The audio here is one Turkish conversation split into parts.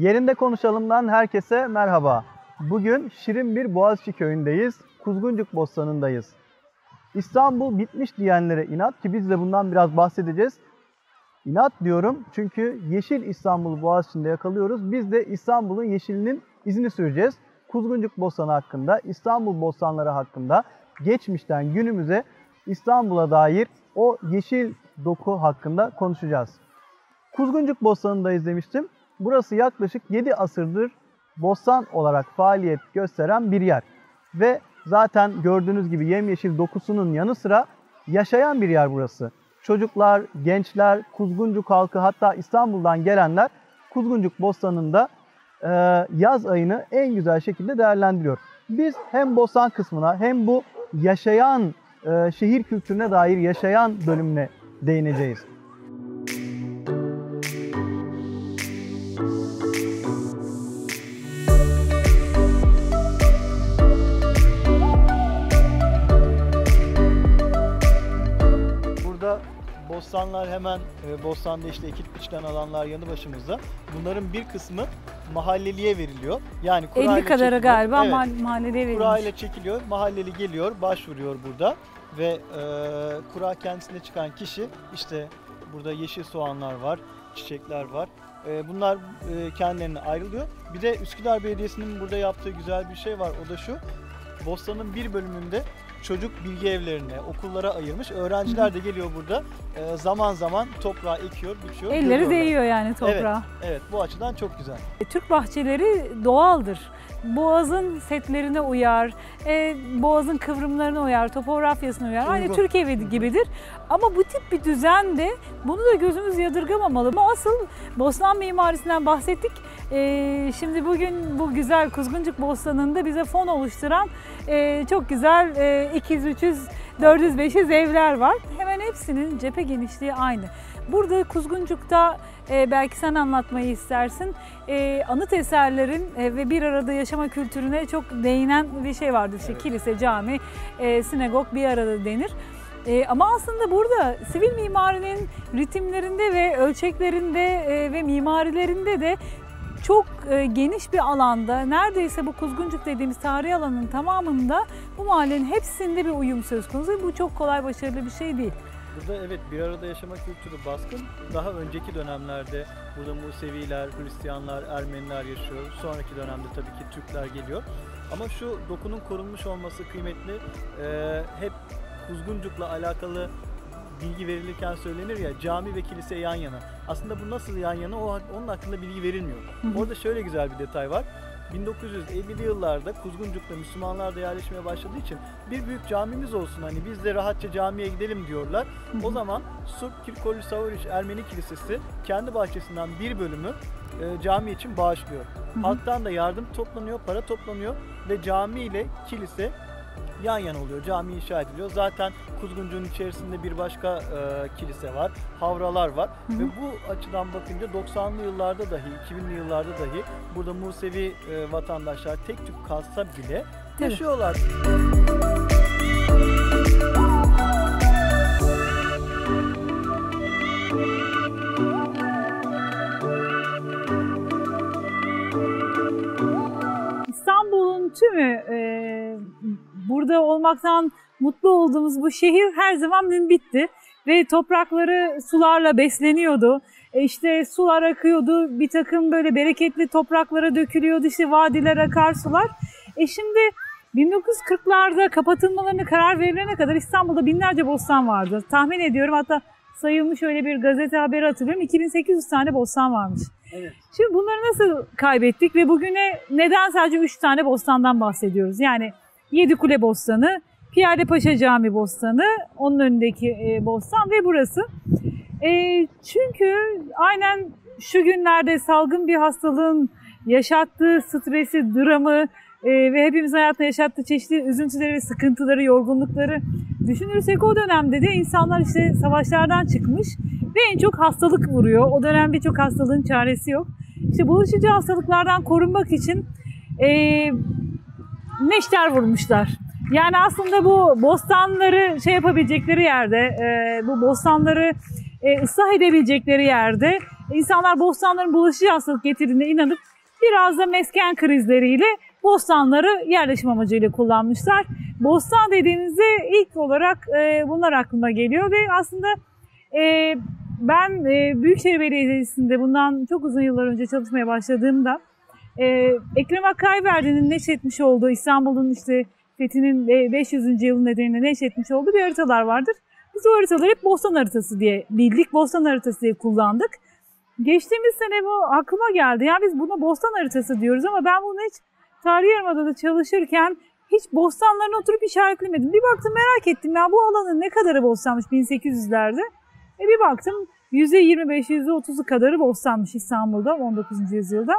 Yerinde Konuşalım'dan herkese merhaba. Bugün şirin bir Boğaziçi köyündeyiz. Kuzguncuk Bostanı'ndayız. İstanbul bitmiş diyenlere inat ki biz de bundan biraz bahsedeceğiz. İnat diyorum çünkü yeşil İstanbul Boğaziçi'nde yakalıyoruz. Biz de İstanbul'un yeşilinin izini süreceğiz. Kuzguncuk Bostanı hakkında, İstanbul Bostanları hakkında, geçmişten günümüze İstanbul'a dair o yeşil doku hakkında konuşacağız. Kuzguncuk Bostanı'ndayız demiştim. Burası yaklaşık 7 asırdır bostan olarak faaliyet gösteren bir yer. Ve zaten gördüğünüz gibi yemyeşil dokusunun yanı sıra yaşayan bir yer burası. Çocuklar, gençler, Kuzguncuk halkı hatta İstanbul'dan gelenler Kuzguncuk Bostanı'nda e, yaz ayını en güzel şekilde değerlendiriyor. Biz hem bostan kısmına hem bu yaşayan e, şehir kültürüne dair yaşayan bölümüne değineceğiz. Bostanlar hemen e, bostanda işte ekip biçilen alanlar yanı başımızda. Bunların bir kısmı mahalleliye veriliyor. Yani kura 50 ile kadarı çekiliyor. galiba Evet. ma- mahallede Kura ile çekiliyor. Mahalleli geliyor, başvuruyor burada ve e, kura kendisine çıkan kişi işte burada yeşil soğanlar var, çiçekler var. E, bunlar e, kendilerine ayrılıyor. Bir de Üsküdar Belediyesi'nin burada yaptığı güzel bir şey var. O da şu. Bostanın bir bölümünde çocuk bilgi evlerine, okullara ayırmış. Öğrenciler de geliyor burada. e, zaman zaman toprağı ekiyor, biçiyor. Elleri görüyorlar. değiyor yani toprağa. Evet, bu açıdan çok güzel. E, Türk bahçeleri doğaldır. Boğazın setlerine uyar, e, boğazın kıvrımlarına uyar, topografyasına uyar. Aynı Uygun. Türk evi gibidir. Ama bu tip bir düzende bunu da gözümüz yadırgamamalı. Ama asıl Bostan mimarisinden bahsettik. E, şimdi bugün bu güzel Kuzguncuk Bostanı'nda bize fon oluşturan e, çok güzel e, 200, 300, 400, 500 evler var. Hemen hepsinin cephe genişliği aynı. Burada Kuzguncuk'ta e, belki sen anlatmayı istersin. E, anıt eserlerin e, ve bir arada yaşama kültürüne çok değinen bir şey vardır. İşte kilise, cami, e, sinagog bir arada denir. E, ama aslında burada sivil mimarinin ritimlerinde ve ölçeklerinde e, ve mimarilerinde de çok e, geniş bir alanda neredeyse bu Kuzguncuk dediğimiz tarihi alanın tamamında bu mahallenin hepsinde bir uyum söz konusu. Bu çok kolay başarılı bir şey değil. Burada evet bir arada yaşama kültürü baskın. Daha önceki dönemlerde burada Museviler, Hristiyanlar, Ermeniler yaşıyor. Sonraki dönemde tabii ki Türkler geliyor. Ama şu dokunun korunmuş olması kıymetli. Ee, hep Kuzguncuk'la alakalı bilgi verilirken söylenir ya cami ve kilise yan yana. Aslında bu nasıl yan yana o, onun hakkında bilgi verilmiyor. Orada şöyle güzel bir detay var. 1950'li yıllarda Kuzguncuk'ta Müslümanlar da yerleşmeye başladığı için bir büyük camimiz olsun hani biz de rahatça camiye gidelim diyorlar. O zaman Surp Kirkolü Savuriş Ermeni Kilisesi kendi bahçesinden bir bölümü e, cami için bağışlıyor. Halktan da yardım toplanıyor, para toplanıyor ve cami ile kilise yan yana oluyor. Cami inşa ediliyor. Zaten Kuzguncuğun içerisinde bir başka e, kilise var. Havralar var. Hı hı. Ve bu açıdan bakınca 90'lı yıllarda dahi, 2000'li yıllarda dahi burada Musevi e, vatandaşlar tek tük kalsa bile yaşıyorlar. İstanbul'un tümü e, burada olmaktan mutlu olduğumuz bu şehir her zaman münbitti ve toprakları sularla besleniyordu. E işte sular akıyordu, bir takım böyle bereketli topraklara dökülüyordu, işte vadiler, akarsular. E şimdi 1940'larda kapatılmalarına karar verilene kadar İstanbul'da binlerce bostan vardı. Tahmin ediyorum hatta sayılmış öyle bir gazete haberi hatırlıyorum. 2800 tane bostan varmış. Evet. Şimdi bunları nasıl kaybettik ve bugüne neden sadece 3 tane bostandan bahsediyoruz? Yani Yedikule Bostanı, Piyade Paşa Cami Bostanı, onun önündeki e, bostan ve burası. E, çünkü aynen şu günlerde salgın bir hastalığın yaşattığı stresi, dramı e, ve hepimiz hayatında yaşattığı çeşitli üzüntüleri sıkıntıları, yorgunlukları düşünürsek o dönemde de insanlar işte savaşlardan çıkmış ve en çok hastalık vuruyor. O dönem birçok hastalığın çaresi yok. İşte bulaşıcı hastalıklardan korunmak için e, neşter vurmuşlar. Yani aslında bu bostanları şey yapabilecekleri yerde, e, bu bostanları e, ıslah edebilecekleri yerde insanlar bostanların bulaşıcı hastalık getirdiğine inanıp Biraz da mesken krizleriyle bostanları yerleşim amacıyla kullanmışlar. Bostan dediğimizde ilk olarak e, bunlar aklıma geliyor ve aslında e, ben Büyükşehir Belediyesi'nde bundan çok uzun yıllar önce çalışmaya başladığımda e, Ekrem Akkayverdi'nin neşretmiş olduğu İstanbul'un işte fethinin 500. yılı nedeniyle neşretmiş olduğu bir haritalar vardır. Biz o haritaları hep bostan haritası diye bildik, bostan haritası diye kullandık. Geçtiğimiz sene bu aklıma geldi. Yani biz buna bostan haritası diyoruz ama ben bunu hiç Tarihi Yarımada'da çalışırken hiç bostanlarına oturup işaretlemedim. Bir baktım merak ettim ya bu alanın ne kadarı bostanmış 1800'lerde. E bir baktım %25, %30'u kadarı bostanmış İstanbul'da 19. yüzyılda.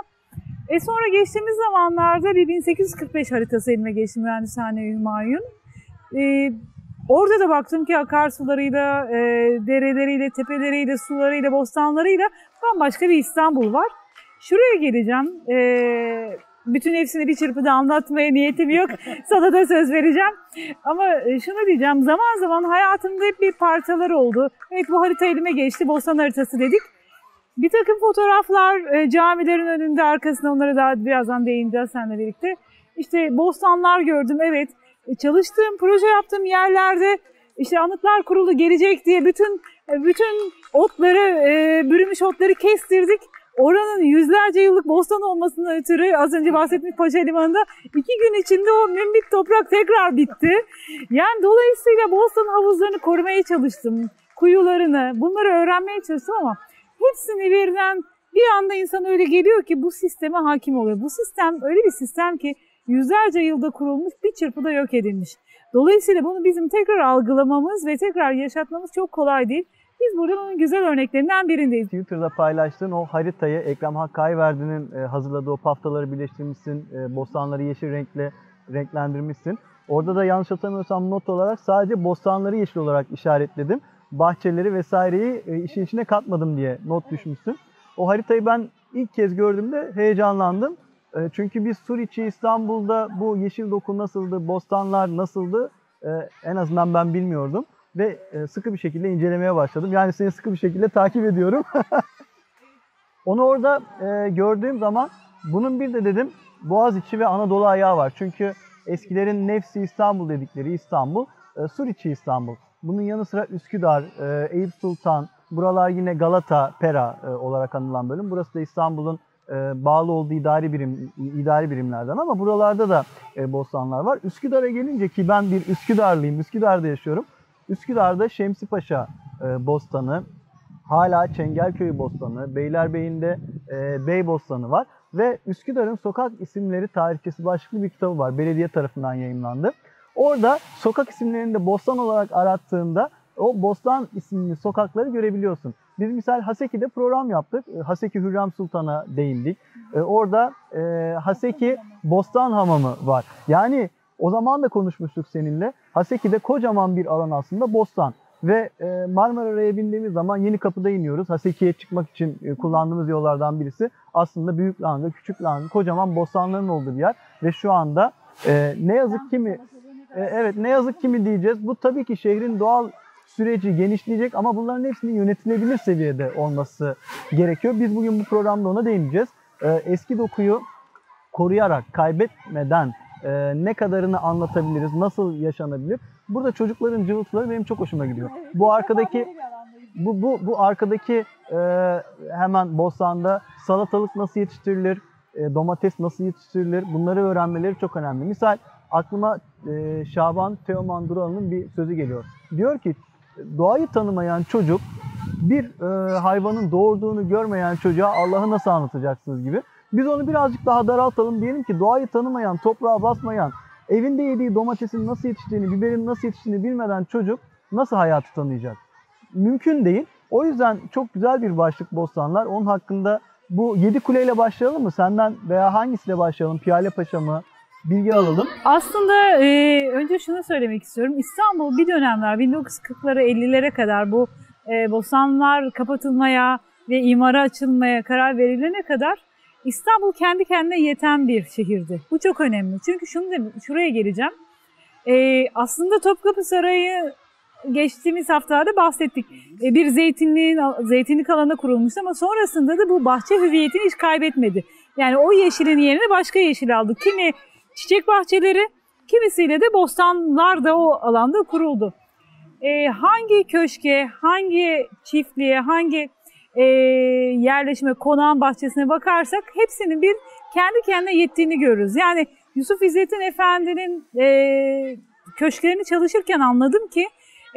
E sonra geçtiğimiz zamanlarda bir 1845 haritası elime geçti mühendishane Hümayun. E, orada da baktım ki akarsularıyla, e, dereleriyle, tepeleriyle, sularıyla, bostanlarıyla bambaşka bir İstanbul var. Şuraya geleceğim. E, bütün hepsini bir çırpıda anlatmaya niyetim yok. Sana da söz vereceğim. Ama şunu diyeceğim. Zaman zaman hayatımda hep bir parçalar oldu. Evet bu harita elime geçti. Bostan haritası dedik. Bir takım fotoğraflar e, camilerin önünde arkasında onlara daha birazdan değineceğiz seninle birlikte. İşte bostanlar gördüm evet. E, çalıştığım, proje yaptığım yerlerde işte anıtlar kurulu gelecek diye bütün e, bütün otları, e, bürümüş otları kestirdik. Oranın yüzlerce yıllık bostan olmasından ötürü az önce bahsettiğim Paşa Limanı'nda iki gün içinde o mümbit toprak tekrar bitti. Yani dolayısıyla bostan havuzlarını korumaya çalıştım. Kuyularını, bunları öğrenmeye çalıştım ama hepsini birden bir anda insan öyle geliyor ki bu sisteme hakim oluyor. Bu sistem öyle bir sistem ki yüzlerce yılda kurulmuş bir çırpıda yok edilmiş. Dolayısıyla bunu bizim tekrar algılamamız ve tekrar yaşatmamız çok kolay değil. Biz burada onun güzel örneklerinden birindeyiz. Twitter'da paylaştığın o haritayı Ekrem Hakkariverdi'nin e, hazırladığı o paftaları birleştirmişsin. E, bostanları yeşil renkle renklendirmişsin. Orada da yanlış hatırlamıyorsam not olarak sadece bostanları yeşil olarak işaretledim. Bahçeleri vesaireyi e, işin içine katmadım diye not düşmüşsün. O haritayı ben ilk kez gördüğümde heyecanlandım. Çünkü biz Suriçi İstanbul'da bu yeşil doku nasıldı, bostanlar nasıldı en azından ben bilmiyordum ve e, sıkı bir şekilde incelemeye başladım. Yani seni sıkı bir şekilde takip ediyorum. Onu orada e, gördüğüm zaman bunun bir de dedim Boğaziçi ve Anadolu ayağı var. Çünkü eskilerin Nefsi İstanbul dedikleri İstanbul, e, Suriçi İstanbul. Bunun yanı sıra Üsküdar, e, Eyüp Sultan, buralar yine Galata, Pera e, olarak anılan bölüm. Burası da İstanbul'un e, bağlı olduğu idari birim idari birimlerden ama buralarda da bostanlar var. Üsküdar'a gelince ki ben bir Üsküdarlıyım, Üsküdar'da yaşıyorum. Üsküdar'da Şemsi Paşa Bostanı, hala Çengelköy Bostanı, Beylerbeyi'nde Bey Bostanı var. Ve Üsküdar'ın Sokak İsimleri Tarihçesi başlıklı bir kitabı var. Belediye tarafından yayınlandı. Orada sokak isimlerini de bostan olarak arattığında o bostan isimli sokakları görebiliyorsun. Biz misal Haseki'de program yaptık. E, Haseki Hürrem Sultan'a değindik. E, orada e, Haseki Bostan Hamamı var. Yani o zaman da konuşmuştuk seninle. Haseki'de kocaman bir alan aslında bostan. Ve e, Marmara'ya bindiğimiz zaman Yeni Kapı'da iniyoruz. Haseki'ye çıkmak için e, kullandığımız yollardan birisi. Aslında Büyük Langa, Küçük Langa, kocaman bostanların olduğu bir yer. Ve şu anda ne yazık ki mi, e, evet ne yazık ki mi diyeceğiz. Bu tabii ki şehrin doğal süreci genişleyecek ama bunların hepsinin yönetilebilir seviyede olması gerekiyor. Biz bugün bu programda ona değineceğiz. Eski dokuyu koruyarak, kaybetmeden e, ne kadarını anlatabiliriz, nasıl yaşanabilir? Burada çocukların cıvıltıları benim çok hoşuma gidiyor. Bu arkadaki bu bu bu arkadaki e, hemen Bostan'da salatalık nasıl yetiştirilir, e, domates nasıl yetiştirilir bunları öğrenmeleri çok önemli. Misal aklıma e, Şaban Teoman Duralı'nın bir sözü geliyor. Diyor ki doğayı tanımayan çocuk bir e, hayvanın doğurduğunu görmeyen çocuğa Allah'ı nasıl anlatacaksınız gibi. Biz onu birazcık daha daraltalım diyelim ki doğayı tanımayan, toprağa basmayan, evinde yediği domatesin nasıl yetiştiğini, biberin nasıl yetiştiğini bilmeden çocuk nasıl hayatı tanıyacak? Mümkün değil. O yüzden çok güzel bir başlık Bostanlar. Onun hakkında bu yedi kuleyle başlayalım mı? Senden veya hangisiyle başlayalım? Piyale Paşa mı? Bilgi alalım. Aslında e, önce şunu söylemek istiyorum. İstanbul bir dönemler 1940'lara 50'lere kadar bu e, bostanlar kapatılmaya ve imara açılmaya karar verilene kadar İstanbul kendi kendine yeten bir şehirdi. Bu çok önemli. Çünkü şunu da, şuraya geleceğim. Ee, aslında Topkapı Sarayı geçtiğimiz haftalarda bahsettik. Ee, bir zeytinliğin zeytinlik alanına kurulmuştu ama sonrasında da bu bahçe hüviyetini hiç kaybetmedi. Yani o yeşilin yerine başka yeşil aldık. Kimi çiçek bahçeleri, kimisiyle de bostanlar da o alanda kuruldu. Ee, hangi köşke, hangi çiftliğe, hangi e, yerleşime, konağın bahçesine bakarsak hepsinin bir kendi kendine yettiğini görürüz. Yani Yusuf İzzettin Efendi'nin e, köşklerini çalışırken anladım ki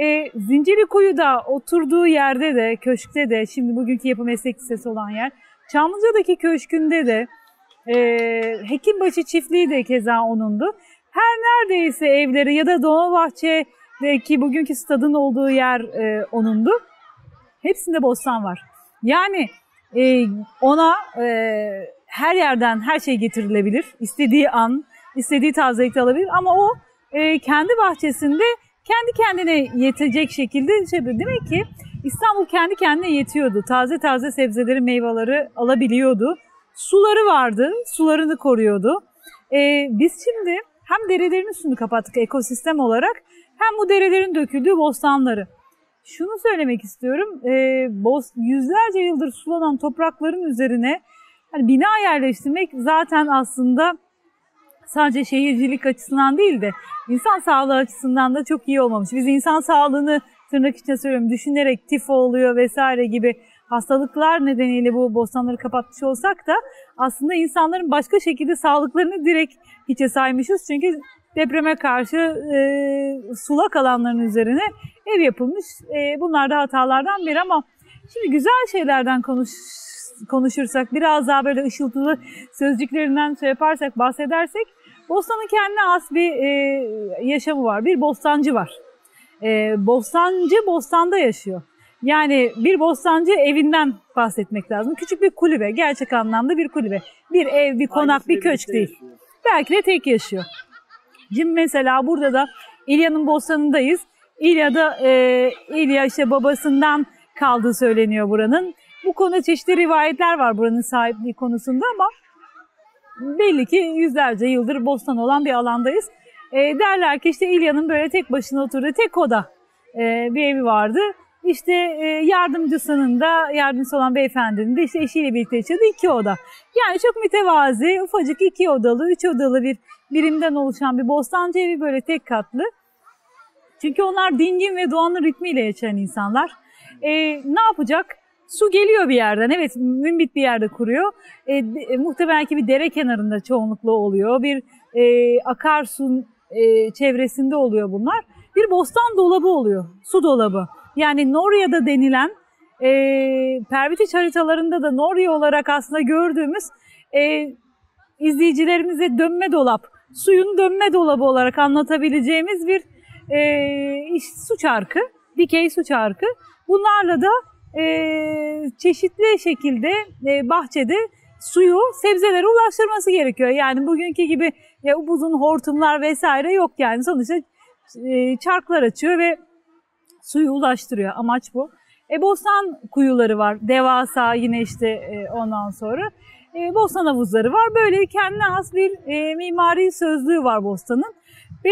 e, Zincirlikuyu'da oturduğu yerde de, köşkte de, şimdi bugünkü yapı meslek lisesi olan yer, Çamlıca'daki köşkünde de, e, Hekimbaşı çiftliği de keza onundu. Her neredeyse evleri ya da Dolmabahçe'deki bugünkü stadın olduğu yer e, onundu. Hepsinde bostan var. Yani e, ona e, her yerden her şey getirilebilir. İstediği an, istediği tazelikte alabilir ama o e, kendi bahçesinde kendi kendine yetecek şekilde şey. Demek ki İstanbul kendi kendine yetiyordu. Taze taze sebzeleri, meyveleri alabiliyordu. Suları vardı, sularını koruyordu. E, biz şimdi hem derelerin üstünü kapattık ekosistem olarak hem bu derelerin döküldüğü bostanları. Şunu söylemek istiyorum, e, boz, yüzlerce yıldır sulanan toprakların üzerine hani bina yerleştirmek zaten aslında sadece şehircilik açısından değil de insan sağlığı açısından da çok iyi olmamış. Biz insan sağlığını tırnak içinde söylüyorum düşünerek tifo oluyor vesaire gibi hastalıklar nedeniyle bu bostanları kapatmış olsak da aslında insanların başka şekilde sağlıklarını direkt hiçe saymışız. Çünkü depreme karşı e, sulak alanların üzerine ev yapılmış. E, bunlar da hatalardan biri ama şimdi güzel şeylerden konuş, konuşursak, biraz daha böyle ışıltılı sözcüklerinden şey yaparsak, bahsedersek Bostan'ın kendine has bir e, yaşamı var. Bir bostancı var. E, bostancı bostanda yaşıyor. Yani bir bostancı evinden bahsetmek lazım. Küçük bir kulübe, gerçek anlamda bir kulübe. Bir ev, bir konak, Ailesiyle bir köşk değil. yaşıyor. Belki de tek yaşıyor. Şimdi mesela burada da İlya'nın bostanındayız. İlya'da e, İlya işte babasından kaldığı söyleniyor buranın. Bu konuda çeşitli rivayetler var buranın sahipliği konusunda ama belli ki yüzlerce yıldır bostan olan bir alandayız. E, derler ki işte İlya'nın böyle tek başına oturduğu tek oda e, bir evi vardı. İşte e, yardımcısının da yardımcısı olan beyefendinin de işte eşiyle birlikte yaşadığı iki oda. Yani çok mütevazi, ufacık iki odalı, üç odalı bir birimden oluşan bir bostancı evi böyle tek katlı. Çünkü onlar dingin ve doğanın ritmiyle yaşayan insanlar. E, ne yapacak? Su geliyor bir yerden. Evet mümbit bir yerde kuruyor. E, de- muhtemelen ki bir dere kenarında çoğunlukla oluyor. Bir e, akarsu e, çevresinde oluyor bunlar. Bir bostan dolabı oluyor. Su dolabı. Yani Norya'da denilen e, Pervitiç haritalarında da Norya olarak aslında gördüğümüz e, izleyicilerimize dönme dolap, suyun dönme dolabı olarak anlatabileceğimiz bir e, su çarkı, dikey su çarkı. Bunlarla da e, çeşitli şekilde e, bahçede suyu sebzelere ulaştırması gerekiyor. Yani bugünkü gibi ya, uzun hortumlar vesaire yok yani sonuçta e, çarklar açıyor ve suyu ulaştırıyor. Amaç bu. E, bostan kuyuları var. Devasa yine işte e, ondan sonra. E, bostan havuzları var. Böyle kendine has bir e, mimari sözlüğü var bostanın. Ve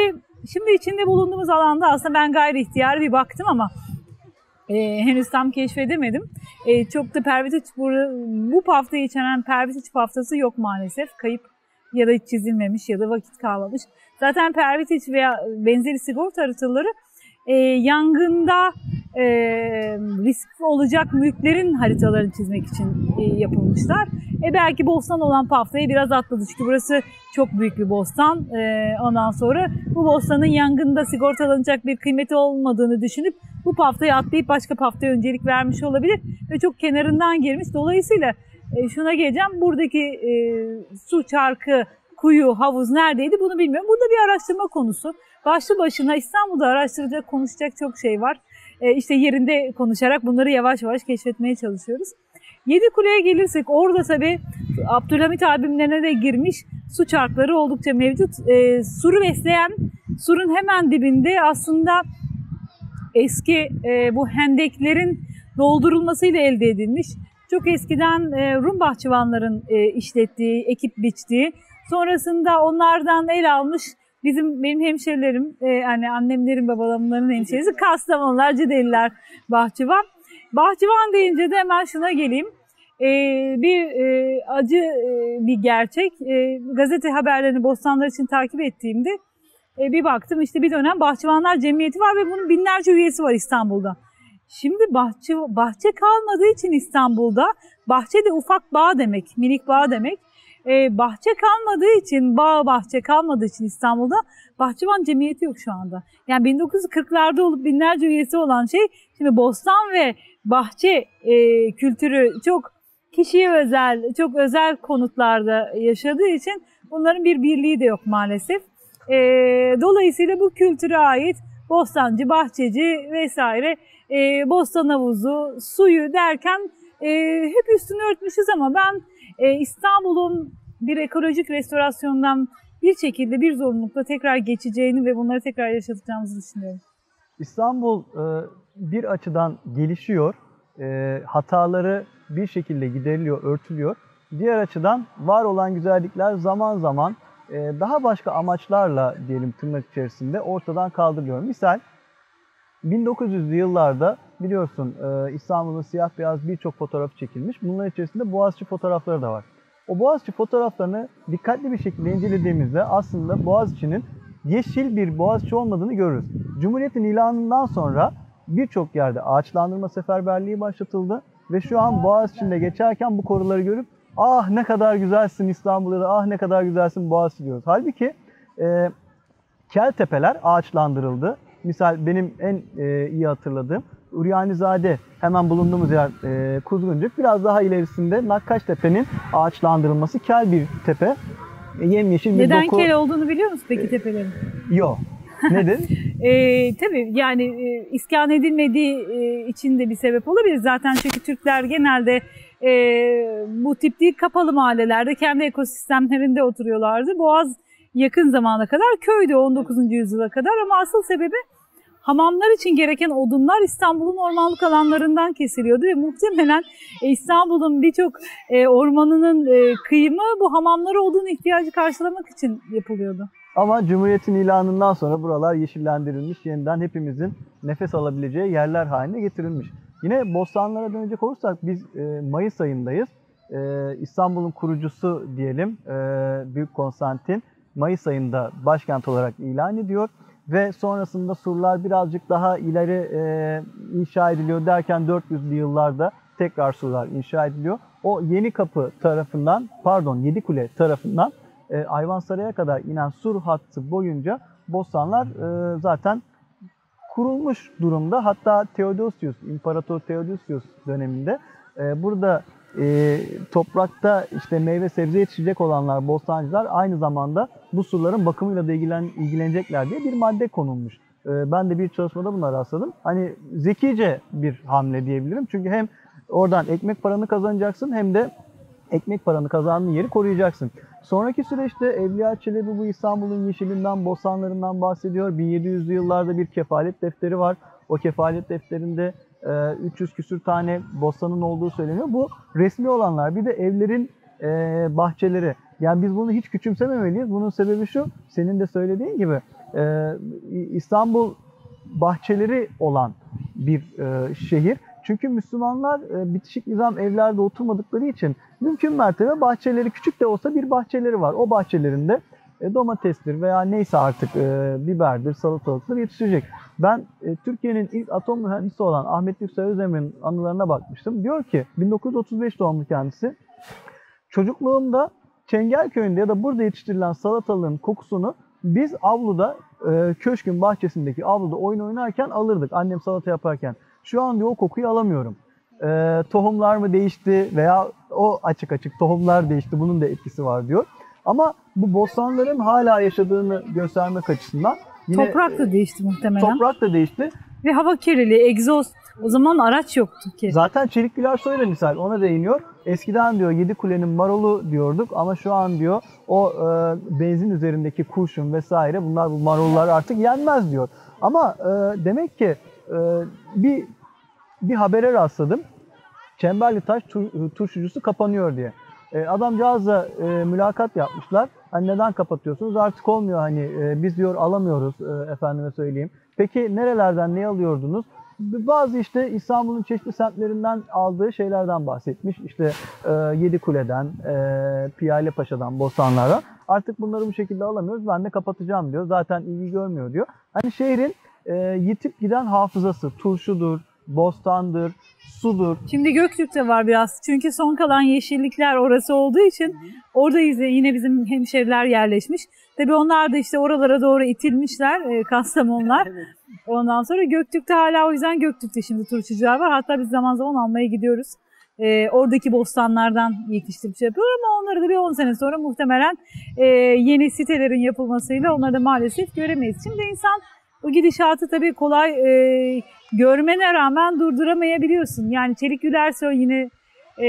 şimdi içinde bulunduğumuz alanda aslında ben gayri ihtiyari bir baktım ama e, henüz tam keşfedemedim. E, çok da pervitiç bu, bu paftayı içeren pervitiç paftası yok maalesef. Kayıp ya da hiç çizilmemiş ya da vakit kalmamış. Zaten pervitiç veya benzeri sigorta haritaları e, yangında e, risk olacak mülklerin haritalarını çizmek için e, yapılmışlar. E belki bostan olan paftayı biraz atladı çünkü burası çok büyük bir bostan. E, ondan sonra bu bostanın yangında sigortalanacak bir kıymeti olmadığını düşünüp bu paftayı atlayıp başka paftaya öncelik vermiş olabilir ve çok kenarından girmiş. Dolayısıyla e, şuna geleceğim buradaki e, su çarkı, kuyu, havuz neredeydi bunu bilmiyorum. Bu da bir araştırma konusu. Başlı başına İstanbul'da araştıracak, konuşacak çok şey var. E, işte yerinde konuşarak bunları yavaş yavaş keşfetmeye çalışıyoruz. Yedi Kule'ye gelirsek orada tabii Abdülhamit albümlerine de girmiş su çarkları oldukça mevcut. E, suru besleyen, surun hemen dibinde aslında eski e, bu hendeklerin doldurulmasıyla elde edilmiş. Çok eskiden e, Rum bahçıvanların e, işlettiği, ekip biçtiği, sonrasında onlardan el almış bizim benim hemşerilerim, e, yani annemlerin, babalarımların hemşerisi Kastamonular, Cideliler bahçıvan. Bahçıvan deyince de hemen şuna geleyim. e, bir e, acı e, bir gerçek. E, gazete haberlerini bostanlar için takip ettiğimde e, bir baktım işte bir dönem Bahçıvanlar Cemiyeti var ve bunun binlerce üyesi var İstanbul'da. Şimdi bahçe, bahçe kalmadığı için İstanbul'da, bahçe de ufak bağ demek, minik bağ demek. Ee, bahçe kalmadığı için, bağ bahçe kalmadığı için İstanbul'da bahçıvan cemiyeti yok şu anda. Yani 1940'larda olup binlerce üyesi olan şey, şimdi bostan ve bahçe e, kültürü çok kişiye özel, çok özel konutlarda yaşadığı için bunların bir birliği de yok maalesef. E, dolayısıyla bu kültüre ait bostancı, bahçeci vesaire e, bostan havuzu, suyu derken e, hep üstünü örtmüşüz ama ben e, İstanbul'un bir ekolojik restorasyondan bir şekilde bir zorunlulukla tekrar geçeceğini ve bunları tekrar yaşatacağımızı düşünüyorum. İstanbul e, bir açıdan gelişiyor, e, hataları bir şekilde gideriliyor, örtülüyor. Diğer açıdan var olan güzellikler zaman zaman e, daha başka amaçlarla diyelim tırnak içerisinde ortadan kaldırılıyor. Misal 1900'lü yıllarda biliyorsun e, İstanbul'un siyah beyaz birçok fotoğrafı çekilmiş. Bunların içerisinde Boğaziçi fotoğrafları da var. O Boğaziçi fotoğraflarını dikkatli bir şekilde incelediğimizde aslında Boğaziçi'nin yeşil bir Boğaziçi olmadığını görürüz. Cumhuriyet'in ilanından sonra birçok yerde ağaçlandırma seferberliği başlatıldı ve şu an Boğaziçi'nde geçerken bu koruları görüp ah ne kadar güzelsin İstanbul da ah ne kadar güzelsin Boğaziçi diyoruz. Halbuki e, Keltepeler ağaçlandırıldı. Misal benim en e, iyi hatırladığım Uryanizade hemen bulunduğumuz yer e, Kuzguncuk. Biraz daha ilerisinde Nakkaştepe'nin ağaçlandırılması kel bir tepe. E, yemyeşil bir Neden doku. kel olduğunu biliyor musun peki tepelerin? Yok. Nedir? E, tabii yani e, iskan edilmediği e, için de bir sebep olabilir. Zaten çünkü Türkler genelde e, bu tip değil kapalı mahallelerde kendi ekosistemlerinde oturuyorlardı. Boğaz yakın zamana kadar köydü 19. yüzyıla kadar ama asıl sebebi hamamlar için gereken odunlar İstanbul'un ormanlık alanlarından kesiliyordu ve muhtemelen e, İstanbul'un birçok e, ormanının e, kıyımı bu hamamlara odun ihtiyacı karşılamak için yapılıyordu. Ama Cumhuriyet'in ilanından sonra buralar yeşillendirilmiş, yeniden hepimizin nefes alabileceği yerler haline getirilmiş. Yine Bostanlara dönecek olursak biz Mayıs ayındayız. İstanbul'un kurucusu diyelim Büyük Konstantin Mayıs ayında başkent olarak ilan ediyor ve sonrasında surlar birazcık daha ileri e, inşa ediliyor derken 400'lü yıllarda tekrar surlar inşa ediliyor. O Yeni Kapı tarafından, pardon Yedikule tarafından e, Ayvansaray'a kadar inen sur hattı boyunca bostanlar e, zaten kurulmuş durumda. Hatta Theodosius, İmparator Theodosius döneminde e, burada e, toprakta işte meyve sebze yetişecek olanlar, bostancılar aynı zamanda bu surların bakımıyla da ilgilen, ilgilenecekler diye bir madde konulmuş. E, ben de bir çalışmada buna rastladım. Hani zekice bir hamle diyebilirim. Çünkü hem oradan ekmek paranı kazanacaksın hem de ekmek paranı kazandığın yeri koruyacaksın. Sonraki süreçte Evliya Çelebi bu İstanbul'un yeşilinden, bostanlarından bahsediyor. 1700'lü yıllarda bir kefalet defteri var. O kefalet defterinde 300 küsür tane bostanın olduğu söyleniyor. Bu resmi olanlar. Bir de evlerin bahçeleri. Yani biz bunu hiç küçümsememeliyiz. Bunun sebebi şu, senin de söylediğin gibi İstanbul bahçeleri olan bir şehir. Çünkü Müslümanlar bitişik nizam evlerde oturmadıkları için mümkün mertebe bahçeleri küçük de olsa bir bahçeleri var. O bahçelerinde domatestir veya neyse artık biberdir, salatalıktır yetişecek. Ben Türkiye'nin ilk atom mühendisi olan Ahmet Yüksel Özdemir'in anılarına bakmıştım. Diyor ki 1935 doğumlu kendisi. Çocukluğumda Çengelköy'ünde ya da burada yetiştirilen salatalığın kokusunu biz avluda, köşkün bahçesindeki avluda oyun oynarken alırdık annem salata yaparken. Şu an diyor o kokuyu alamıyorum. E, tohumlar mı değişti veya o açık açık tohumlar değişti bunun da etkisi var diyor. Ama bu bostanların hala yaşadığını göstermek açısından yine Toprak da değişti muhtemelen. toprak da değişti. Ve hava kirliliği, egzoz. O zaman araç yoktu ki. Zaten Çelik Güler Soy'la misal ona değiniyor. Eskiden diyor Yedi Kule'nin marolu diyorduk ama şu an diyor o e, benzin üzerindeki kurşun vesaire bunlar bu marollar artık yenmez diyor. Ama e, demek ki e, bir bir habere rastladım. Çemberli Taş tur, turşucusu kapanıyor diye. E, adamcağızla e, mülakat yapmışlar. Hani neden kapatıyorsunuz? Artık olmuyor hani e, biz diyor alamıyoruz e, efendime söyleyeyim. Peki nerelerden ne alıyordunuz? bazı işte İstanbul'un çeşitli semtlerinden aldığı şeylerden bahsetmiş. İşte e, Yedi Kule'den, e, Piyale Paşa'dan, Bostanlar'dan. Artık bunları bu şekilde alamıyoruz. Ben de kapatacağım diyor. Zaten ilgi görmüyor diyor. Hani şehrin e, yitip giden hafızası, turşudur, bostandır, sudur. Şimdi Göktürk'te var biraz. Çünkü son kalan yeşillikler orası olduğu için orada yine bizim hemşeriler yerleşmiş. Tabii onlar da işte oralara doğru itilmişler e, Kastamonlar. Ondan sonra Göktürk'te hala o yüzden Göktürk'te şimdi turşucular var. Hatta biz zaman zaman almaya gidiyoruz. E, oradaki bostanlardan yetiştirip şey yapıyor ama onları da bir 10 sene sonra muhtemelen e, yeni sitelerin yapılmasıyla onları da maalesef göremeyiz. Şimdi insan bu gidişatı tabii kolay e, görmene rağmen durduramayabiliyorsun. Yani Çelik Gülersoy yine e,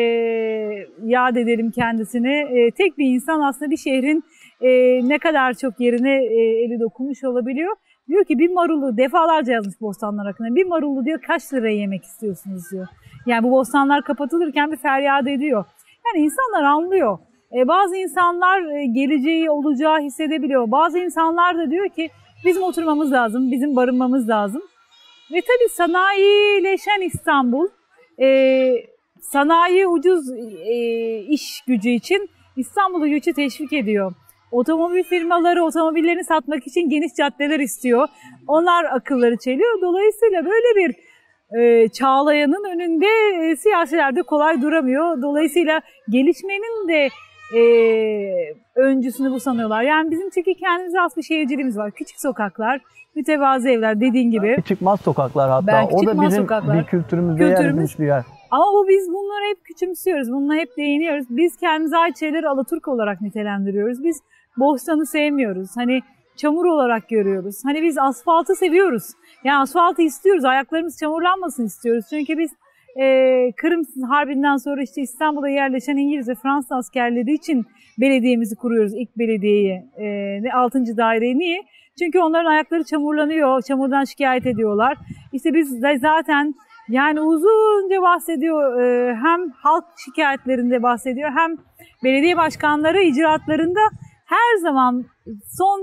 yad edelim kendisini. E, tek bir insan aslında bir şehrin e, ne kadar çok yerine e, eli dokunmuş olabiliyor. Diyor ki bir marulu defalarca yazmış bostanlar hakkında. Bir marulu diyor kaç liraya yemek istiyorsunuz diyor. Yani bu bostanlar kapatılırken bir feryat ediyor. Yani insanlar anlıyor. E, bazı insanlar e, geleceği olacağı hissedebiliyor. Bazı insanlar da diyor ki bizim oturmamız lazım, bizim barınmamız lazım. Ve tabii sanayileşen İstanbul, e, sanayi ucuz e, iş gücü için İstanbul'u göçü teşvik ediyor. Otomobil firmaları otomobillerini satmak için geniş caddeler istiyor. Onlar akılları çeliyor. Dolayısıyla böyle bir e, çağlayanın önünde e, siyasiler de kolay duramıyor. Dolayısıyla gelişmenin de e, öncüsünü bu sanıyorlar. Yani bizim çünkü kendimize has bir şehirciliğimiz var. Küçük sokaklar, mütevazı evler dediğin gibi. Çıkmaz sokaklar hatta. Belki o da bizim sokaklar. bir kültürümüzde yer Kültürümüz. edilmiş bir yer. Ama bu biz bunları hep küçümsüyoruz. Bununla hep değiniyoruz. Biz kendimize ait şeyleri Alaturk olarak nitelendiriyoruz. Biz bostanı sevmiyoruz. Hani çamur olarak görüyoruz. Hani biz asfaltı seviyoruz. Yani asfaltı istiyoruz. Ayaklarımız çamurlanmasın istiyoruz. Çünkü biz e, Kırım Harbi'nden sonra işte İstanbul'a yerleşen İngiliz ve Fransız askerleri için belediyemizi kuruyoruz. ilk belediyeyi. E, 6. daireyi. Niye? Çünkü onların ayakları çamurlanıyor. Çamurdan şikayet ediyorlar. İşte biz de zaten yani uzunca bahsediyor. e, hem halk şikayetlerinde bahsediyor hem belediye başkanları icraatlarında her zaman son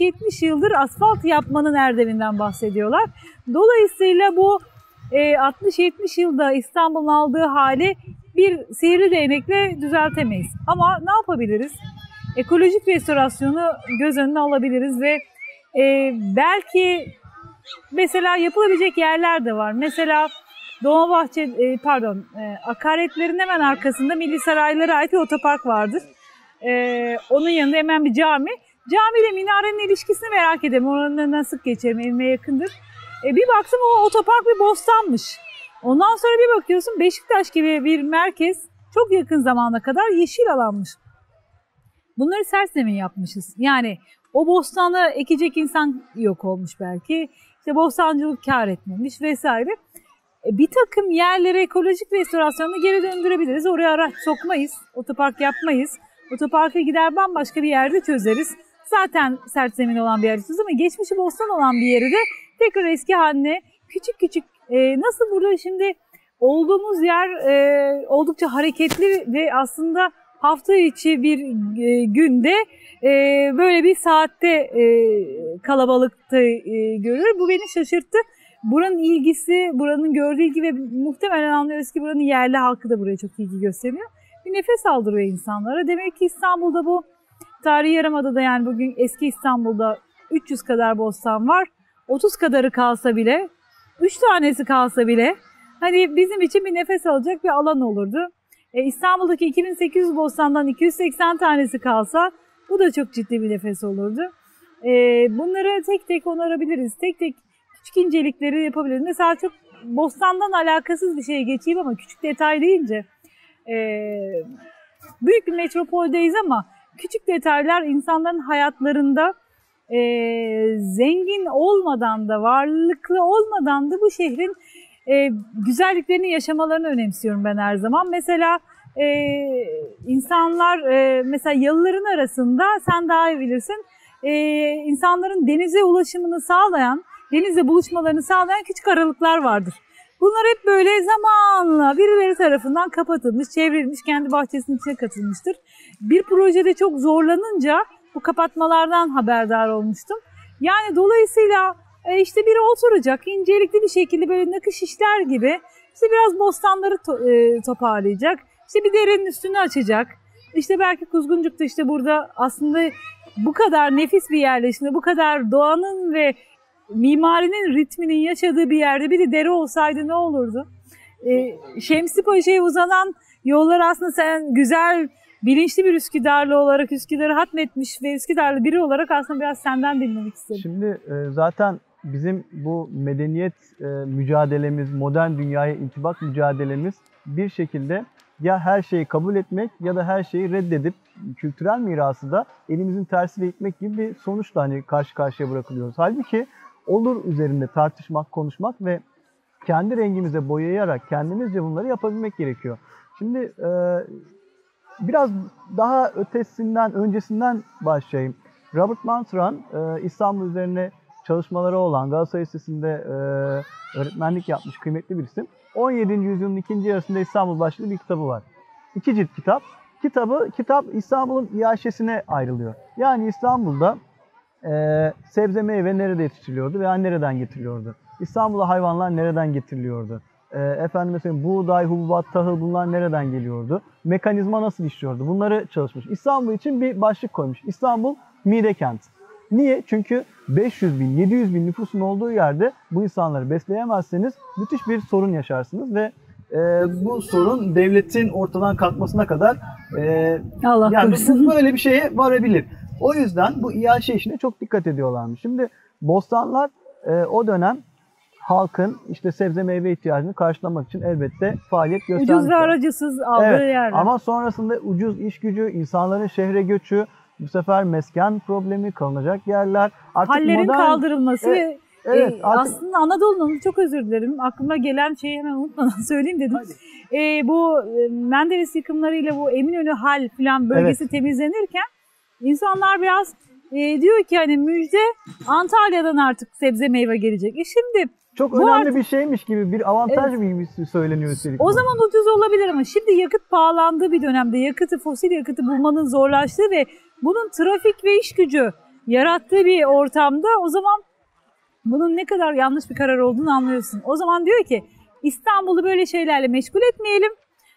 60-70 yıldır asfalt yapmanın erdeminden bahsediyorlar. Dolayısıyla bu 60-70 yılda İstanbul'un aldığı hali bir sihirli değnekle düzeltemeyiz. Ama ne yapabiliriz? Ekolojik restorasyonu göz önüne alabiliriz ve e, belki mesela yapılabilecek yerler de var. Mesela Dolmabahçe, e, pardon, e, akaretlerin hemen arkasında Milli Saraylara ait bir otopark vardır. E, onun yanında hemen bir cami. Cami ile minarenin ilişkisini merak ederim. Oranın önünden sık geçerim, evime yakındır. E, bir baktım o otopark bir bostanmış. Ondan sonra bir bakıyorsun Beşiktaş gibi bir merkez çok yakın zamana kadar yeşil alanmış. Bunları sersemin yapmışız. Yani o bostanı ekecek insan yok olmuş belki. İşte bostancılık kar etmemiş vesaire. E, bir takım yerlere ekolojik restorasyonunu geri döndürebiliriz. Oraya araç sokmayız, otopark yapmayız. Otoparka gider bambaşka bir yerde çözeriz. Zaten sert zemin olan bir yerde çözeriz ama geçmişi bostan olan bir yeri de tekrar eski haline küçük küçük e, nasıl burada şimdi olduğumuz yer e, oldukça hareketli ve aslında hafta içi bir e, günde e, böyle bir saatte e, kalabalıkta e, görür. Bu beni şaşırttı. Buranın ilgisi, buranın gördüğü ilgi ve muhtemelen anlıyoruz ki buranın yerli halkı da buraya çok ilgi gösteriyor. Bir nefes aldırıyor insanlara. Demek ki İstanbul'da bu tarihi yarımadada yani bugün eski İstanbul'da 300 kadar bostan var. 30 kadarı kalsa bile, 3 tanesi kalsa bile hani bizim için bir nefes alacak bir alan olurdu. E, İstanbul'daki 2800 bostandan 280 tanesi kalsa bu da çok ciddi bir nefes olurdu. E, bunları tek tek onarabiliriz. Tek tek küçük incelikleri yapabiliriz. Mesela çok bostandan alakasız bir şeye geçeyim ama küçük detay deyince e, büyük bir metropoldeyiz ama küçük detaylar insanların hayatlarında e, zengin olmadan da varlıklı olmadan da bu şehrin e, güzelliklerini yaşamalarını önemsiyorum ben her zaman. Mesela e, insanlar e, mesela yalıların arasında sen daha iyi bilirsin e, insanların denize ulaşımını sağlayan, denizle buluşmalarını sağlayan küçük aralıklar vardır. Bunlar hep böyle zamanla birileri tarafından kapatılmış, çevrilmiş, kendi bahçesinin içine katılmıştır. Bir projede çok zorlanınca bu kapatmalardan haberdar olmuştum. Yani dolayısıyla E, işte biri oturacak incelikli bir şekilde böyle nakış işler gibi işte biraz bostanları e, toparlayacak. İşte bir derenin üstünü açacak. İşte belki Kuzguncuk'ta işte burada aslında bu kadar nefis bir yerleşimde, bu kadar doğanın ve mimarinin ritminin yaşadığı bir yerde bir de dere olsaydı ne olurdu? Ee, Şemsi Paşa'ya uzanan yollar aslında sen güzel, bilinçli bir Üsküdarlı olarak Üsküdar'ı hatmetmiş ve Üsküdarlı biri olarak aslında biraz senden dinlemek istedim. Şimdi e, zaten bizim bu medeniyet e, mücadelemiz, modern dünyaya intibak mücadelemiz bir şekilde ya her şeyi kabul etmek ya da her şeyi reddedip kültürel mirası da elimizin tersiyle itmek gibi bir sonuçla hani karşı karşıya bırakılıyoruz. Halbuki olur üzerinde tartışmak, konuşmak ve kendi rengimize boyayarak kendimizce bunları yapabilmek gerekiyor. Şimdi e, biraz daha ötesinden, öncesinden başlayayım. Robert Mantran e, İstanbul üzerine çalışmaları olan Galatasaray Lisesi'nde e, öğretmenlik yapmış kıymetli bir isim. 17. yüzyılın ikinci yarısında İstanbul başlıklı bir kitabı var. İki cilt kitap. Kitabı, kitap İstanbul'un iaşesine ayrılıyor. Yani İstanbul'da e, sebze meyve nerede yetiştiriliyordu veya nereden getiriliyordu? İstanbul'a hayvanlar nereden getiriliyordu? E, efendim mesela buğday, hububat, tahıl bunlar nereden geliyordu? Mekanizma nasıl işliyordu? Bunları çalışmış. İstanbul için bir başlık koymuş. İstanbul mide kent. Niye? Çünkü 500 bin, 700 bin nüfusun olduğu yerde bu insanları besleyemezseniz müthiş bir sorun yaşarsınız ve e, bu sorun devletin ortadan kalkmasına kadar e, Allah yani korusun. böyle bir şeye varabilir. O yüzden bu iaşe işine çok dikkat ediyorlarmış. Şimdi bostanlar e, o dönem halkın işte sebze meyve ihtiyacını karşılamak için elbette faaliyet Ucuz ve göstermişler. aracısız aldığı Evet, yerler. Ama sonrasında ucuz iş gücü, insanların şehre göçü, bu sefer mesken problemi, kalınacak yerler. Artık Hallerin modern, kaldırılması Evet, ve Evet, e, artık aslında Anadolu'nun çok özür dilerim aklıma gelen şeyi hemen unutmadan söyleyeyim dedim. E, bu e, Menderes yıkımlarıyla bu Eminönü Hal filan bölgesi temizlenirken insanlar biraz e, diyor ki hani müjde Antalya'dan artık sebze meyve gelecek. E şimdi çok bu önemli artık- bir şeymiş gibi, bir avantaj gibi söyleniyor üstelik. o bu. zaman ucuz olabilir ama şimdi yakıt pahalandığı bir dönemde yakıtı fosil yakıtı bulmanın zorlaştığı ve bunun trafik ve iş gücü yarattığı bir ortamda o zaman bunun ne kadar yanlış bir karar olduğunu anlıyorsun. O zaman diyor ki İstanbul'u böyle şeylerle meşgul etmeyelim.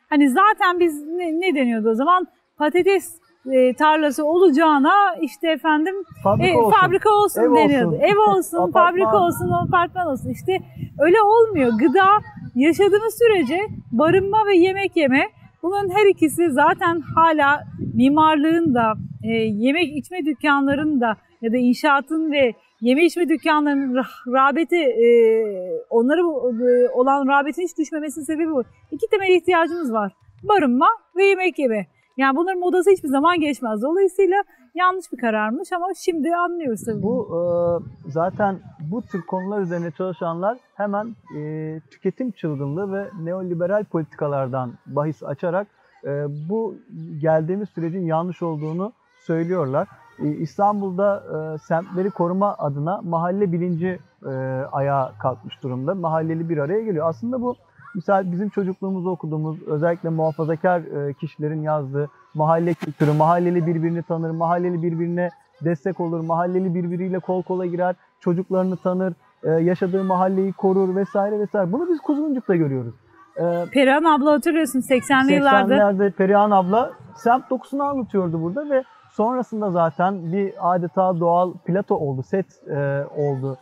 Hani zaten biz ne, ne deniyordu o zaman patates e, tarlası olacağına işte efendim fabrika e, olsun. fabrika olsun Ev deniyordu. olsun. Ev olsun, fabrika olsun, apartman olsun. İşte öyle olmuyor. Gıda yaşadığımız sürece barınma ve yemek yeme bunun her ikisi zaten hala mimarlığın da e, yemek içme dükkanlarının da ya da inşaatın ve yeme içme dükkanlarının rağbeti e, onlara e, olan rağbetin hiç düşmemesinin sebebi bu. İki temel ihtiyacımız var. Barınma ve yemek yeme. Yani bunların modası hiçbir zaman geçmez. Dolayısıyla yanlış bir kararmış ama şimdi anlıyoruz tabii. Bu e, zaten bu tür konular üzerine çalışanlar hemen e, tüketim çılgınlığı ve neoliberal politikalardan bahis açarak e, bu geldiğimiz sürecin yanlış olduğunu söylüyorlar. E, İstanbul'da e, semtleri koruma adına mahalle bilinci e, ayağa kalkmış durumda. Mahalleli bir araya geliyor. Aslında bu misal bizim çocukluğumuzda okuduğumuz özellikle muhafazakar e, kişilerin yazdığı mahalle kültürü, mahalleli birbirini tanır, mahalleli birbirine destek olur, mahalleli birbiriyle kol kola girer, çocuklarını tanır, e, yaşadığı mahalleyi korur vesaire vesaire. Bunu biz Kuzguncuk'ta görüyoruz. E, Perihan abla hatırlıyorsun 80'li yıllarda 80'lerde Perihan abla semt dokusunu anlatıyordu burada ve sonrasında zaten bir adeta doğal plato oldu, set oldu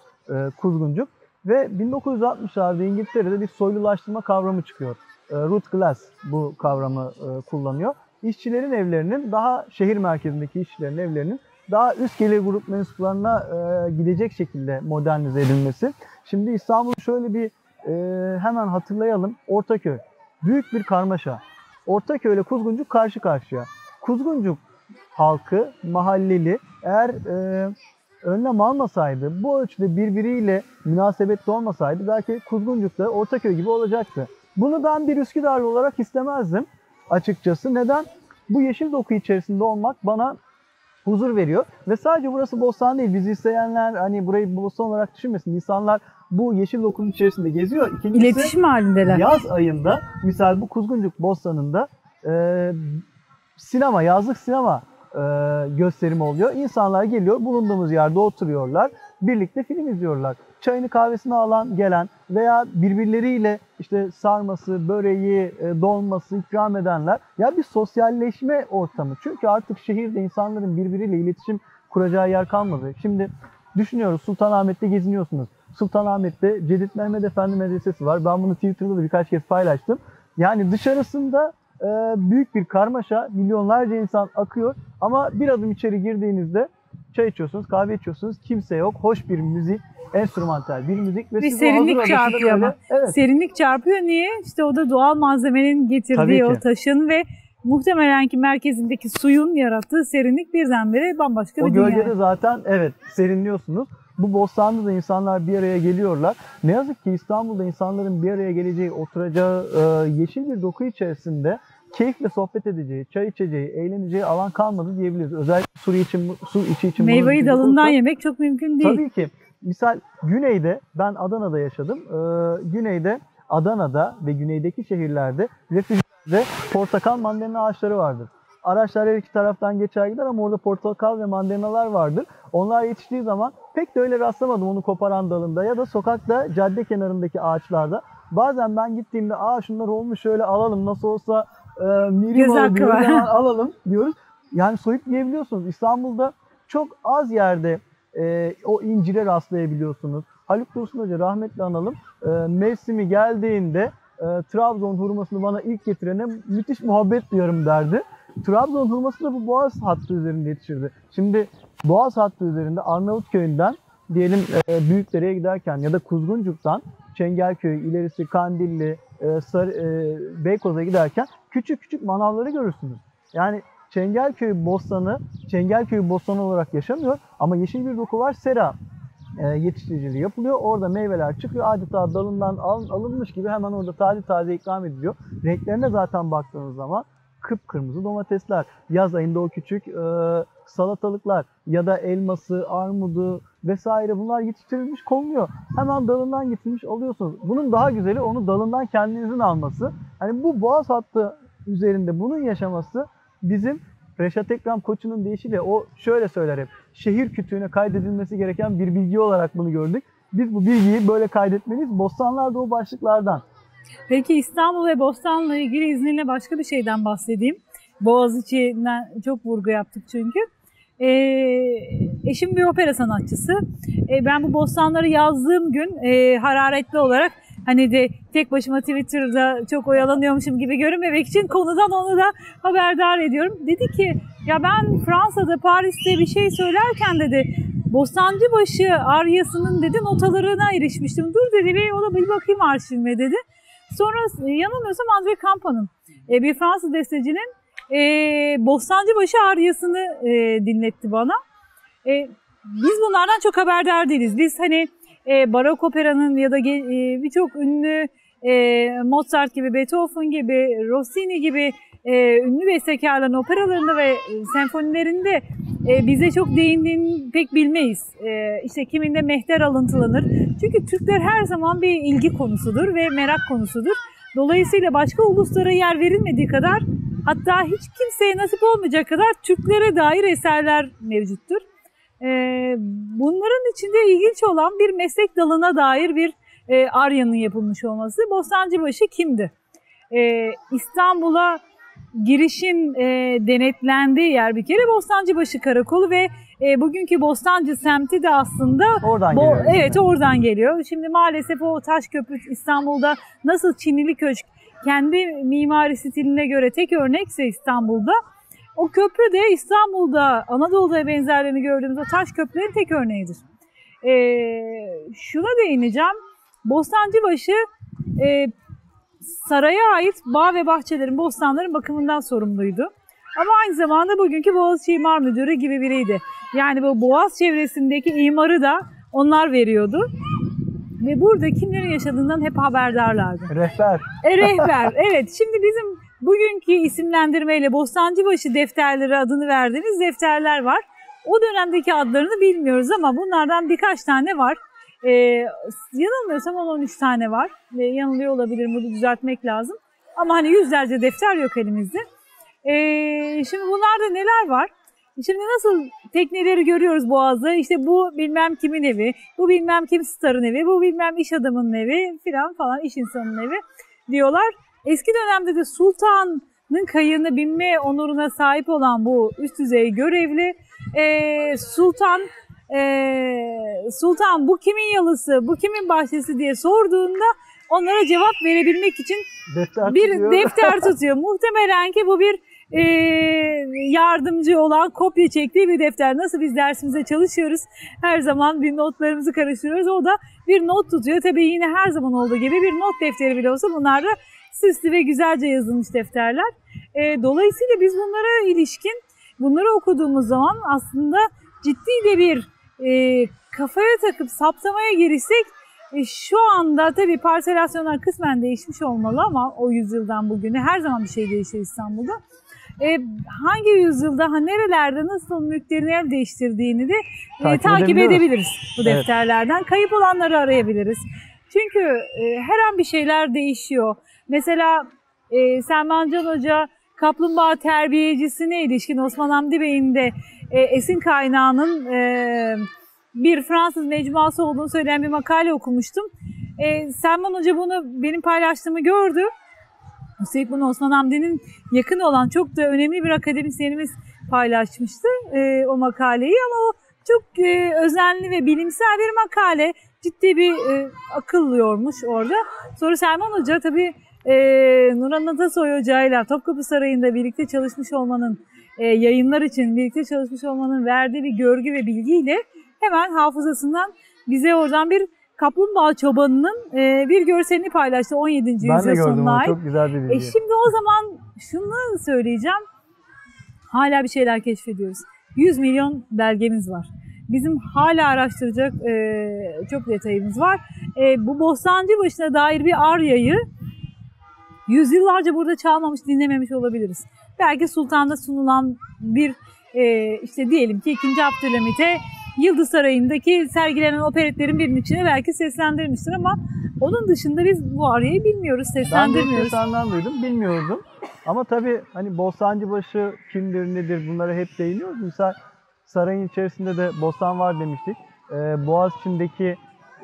Kuzguncuk. Ve 1960'larda İngiltere'de bir soylulaştırma kavramı çıkıyor. E, root glass bu kavramı e, kullanıyor. İşçilerin evlerinin daha şehir merkezindeki işçilerin evlerinin daha üst gelir grup mensuplarına e, gidecek şekilde modernize edilmesi. Şimdi İstanbul şöyle bir e, hemen hatırlayalım. Ortaköy. Büyük bir karmaşa. Ortaköy ile Kuzguncuk karşı karşıya. Kuzguncuk halkı, mahalleli eğer önlem almasaydı, bu ölçüde birbiriyle münasebetli olmasaydı belki Kuzguncuk da Ortaköy gibi olacaktı. Bunu ben bir Üsküdarlı olarak istemezdim açıkçası. Neden? Bu yeşil doku içerisinde olmak bana huzur veriyor. Ve sadece burası Bostan değil. Bizi isteyenler hani burayı Bostan olarak düşünmesin. İnsanlar bu yeşil dokunun içerisinde geziyor. İkincisi iletişim halindeler. yaz ayında misal bu Kuzguncuk Bostanı'nda e, sinema, yazlık sinema gösterimi oluyor. İnsanlar geliyor, bulunduğumuz yerde oturuyorlar. Birlikte film izliyorlar. çayını kahvesini alan gelen veya birbirleriyle işte sarması, böreği, e, dolması ikram edenler ya bir sosyalleşme ortamı. Çünkü artık şehirde insanların birbiriyle iletişim kuracağı yer kalmadı. Şimdi düşünüyoruz Sultanahmet'te geziniyorsunuz. Sultanahmet'te Cedid Mehmet Efendi Medresesi var. Ben bunu Twitter'da da birkaç kez paylaştım. Yani dışarısında e, büyük bir karmaşa, milyonlarca insan akıyor ama bir adım içeri girdiğinizde çay içiyorsunuz, kahve içiyorsunuz, kimse yok, hoş bir müzik, enstrümantal bir müzik ve o serinlik çarpıyor ama. Evet. Serinlik çarpıyor niye? İşte o da doğal malzemenin getirdiği o taşın ve muhtemelen ki merkezindeki suyun yarattığı serinlik birdenbire bambaşka O bir dünya. gölgede zaten evet serinliyorsunuz. Bu bostanda da insanlar bir araya geliyorlar. Ne yazık ki İstanbul'da insanların bir araya geleceği, oturacağı e, yeşil bir doku içerisinde keyifle sohbet edeceği, çay içeceği, eğleneceği alan kalmadı diyebiliriz. Özellikle su için, su içi için. Meyveyi dalından olursak- yemek çok mümkün değil. Tabii ki. Misal güneyde, ben Adana'da yaşadım. Ee, güneyde, Adana'da ve güneydeki şehirlerde refüjlerde portakal mandalina ağaçları vardır. Araçlar her iki taraftan geçer gider ama orada portakal ve mandalinalar vardır. Onlar yetiştiği zaman pek de öyle rastlamadım onu koparan dalında ya da sokakta cadde kenarındaki ağaçlarda. Bazen ben gittiğimde aa şunlar olmuş şöyle alalım nasıl olsa e, mirim Göz hakkı var. alalım diyoruz. Yani soyup yiyebiliyorsunuz. İstanbul'da çok az yerde e, o incire rastlayabiliyorsunuz. Haluk Dursun Hoca rahmetli analım e, mevsimi geldiğinde e, Trabzon hurmasını bana ilk getirene müthiş muhabbet duyarım derdi. Trabzon hurması da bu Boğaz hattı üzerinde yetişirdi. Şimdi Boğaz hattı üzerinde Arnavutköy'ünden diyelim e, Büyükdere'ye giderken ya da Kuzguncuk'tan Çengelköy, ilerisi Kandilli, e, Sarı, e, Beykoz'a giderken küçük küçük manavları görürsünüz. Yani Çengelköy Bostanı, Çengelköy Bostanı olarak yaşamıyor ama yeşil bir doku var. Sera e, yetiştiriciliği yapılıyor. Orada meyveler çıkıyor. Adeta dalından al- alınmış gibi hemen orada taze taze ikram ediliyor. Renklerine zaten baktığınız zaman kıpkırmızı domatesler. Yaz ayında o küçük e, salatalıklar ya da elması, armudu vesaire bunlar yetiştirilmiş konuluyor. Hemen dalından getirmiş alıyorsunuz. Bunun daha güzeli onu dalından kendinizin alması. Hani bu boğaz hattı üzerinde bunun yaşaması bizim Reşat Ekrem Koçu'nun deyişiyle o şöyle söyler hep. Şehir kütüğüne kaydedilmesi gereken bir bilgi olarak bunu gördük. Biz bu bilgiyi böyle kaydetmeliyiz. Bostanlar o başlıklardan. Peki İstanbul ve Bostan'la ilgili izninle başka bir şeyden bahsedeyim. Boğaziçi'nden çok vurgu yaptık çünkü. Ee, eşim bir opera sanatçısı. Ee, ben bu bostanları yazdığım gün e, hararetli olarak hani de tek başıma Twitter'da çok oyalanıyormuşum gibi görünmemek için konudan onu da haberdar ediyorum. Dedi ki ya ben Fransa'da Paris'te bir şey söylerken dedi Bostancıbaşı aryasının dedi notalarına erişmiştim. Dur dedi bir ona bir bakayım arşivime dedi. Sonra yanılmıyorsam André Campa'nın e, bir Fransız bestecinin e, Bostancıbaşı aryasını e, dinletti bana. E, biz bunlardan çok haberdar değiliz. Biz hani e, barok operanın ya da e, birçok ünlü e, Mozart gibi, Beethoven gibi, Rossini gibi e, ünlü bestekarların operalarında ve senfonilerinde e, bize çok değindiğini pek bilmeyiz. E, işte kiminde mehter alıntılanır. Çünkü Türkler her zaman bir ilgi konusudur ve merak konusudur. Dolayısıyla başka uluslara yer verilmediği kadar hatta hiç kimseye nasip olmayacak kadar Türklere dair eserler mevcuttur. Bunların içinde ilginç olan bir meslek dalına dair bir aryanın yapılmış olması. Bostancıbaşı kimdi? E, İstanbul'a girişin e, denetlendiği yer bir kere Bostancıbaşı Karakolu ve e, bugünkü Bostancı semti de aslında Oradan Bo- geliyor. evet oradan geliyor. Şimdi maalesef o taş köprü İstanbul'da nasıl Çinili Köşk kendi mimari stiline göre tek örnekse İstanbul'da o köprü de İstanbul'da Anadolu'da benzerlerini gördüğümüz o taş köprülerin tek örneğidir. Ee, şuna değineceğim. Bostancıbaşı e, saraya ait bağ ve bahçelerin, bostanların bakımından sorumluydu. Ama aynı zamanda bugünkü Boğaziçi İmar Müdürü gibi biriydi. Yani bu Boğaz çevresindeki imarı da onlar veriyordu. Ve burada kimlerin yaşadığından hep haberdarlardı. Rehber. E, rehber. Evet şimdi bizim bugünkü isimlendirmeyle Bostancıbaşı defterleri adını verdiğimiz defterler var. O dönemdeki adlarını bilmiyoruz ama bunlardan birkaç tane var. Ee, yanılmıyorsam 10-13 tane var. Ee, yanılıyor olabilirim bunu düzeltmek lazım. Ama hani yüzlerce defter yok elimizde. Ee, şimdi bunlarda neler var? Şimdi nasıl tekneleri görüyoruz Boğaz'da. İşte bu bilmem kimin evi, bu bilmem kim starın evi, bu bilmem iş adamının evi filan falan iş insanının evi diyorlar. Eski dönemde de sultanın kayığına binme onuruna sahip olan bu üst düzey görevli e, sultan e, sultan bu kimin yalısı, bu kimin bahçesi diye sorduğunda onlara cevap verebilmek için Defter bir tutuyor. defter tutuyor. Muhtemelen ki bu bir e, yardımcı olan kopya çektiği bir defter. Nasıl biz dersimize çalışıyoruz, her zaman bir notlarımızı karıştırıyoruz. O da bir not tutuyor. Tabii yine her zaman olduğu gibi bir not defteri bile olsa bunlar da süslü ve güzelce yazılmış defterler. E, dolayısıyla biz bunlara ilişkin bunları okuduğumuz zaman aslında ciddi de bir e, kafaya takıp saptamaya girişsek e, şu anda tabii parselasyonlar kısmen değişmiş olmalı ama o yüzyıldan bugüne her zaman bir şey değişir İstanbul'da. E, hangi yüzyılda, ha, nerelerde nasıl mülklerin el değiştirdiğini de e, Takip takip, edebiliriz bu Evet. defterlerden. Kayıp olanları arayabiliriz. Çünkü e, her an bir şeyler değişiyor. Mesela e, Selman Can Hoca kaplumbağa terbiyecisine ilişkin Osman Hamdi Bey'in de e, esin kaynağının e, bir Fransız mecmuası olduğunu söyleyen bir makale okumuştum. E, Selman Hoca bunu benim paylaştığımı gördü. Üstelik bunu Osman Hamdi'nin yakın olan çok da önemli bir akademisyenimiz paylaşmıştı e, o makaleyi ama o çok e, özenli ve bilimsel bir makale. Ciddi bir e, akıl yormuş orada. Sonra Selman Hoca tabii e, Nurhan Atasoy Hoca'yla Topkapı Sarayı'nda birlikte çalışmış olmanın, e, yayınlar için birlikte çalışmış olmanın verdiği bir görgü ve bilgiyle hemen hafızasından bize oradan bir kaplumbağa çobanının e, bir görselini paylaştı 17. Ben de yüzyıl gördüm sonuna onu. Çok güzel bir E bilgi. şimdi o zaman şunu söyleyeceğim. Hala bir şeyler keşfediyoruz. 100 milyon belgemiz var. Bizim hala araştıracak e, çok detayımız var. E, bu Bostancı başına dair bir aryayı yüzyıllarca burada çalmamış, dinlememiş olabiliriz. Belki Sultan'da sunulan bir e, işte diyelim ki 2. Abdülhamit'e Yıldız Sarayı'ndaki sergilenen operetlerin birinin içine belki seslendirmiştir ama onun dışında biz bu aryayı bilmiyoruz, Ben de seslendirmiyoruz. kez senden duydum, bilmiyordum. Ama tabii hani Bostancıbaşı kimdir, nedir bunlara hep değiniyoruz. Mesela sarayın içerisinde de bostan var demiştik. Ee, Boğaziçi'ndeki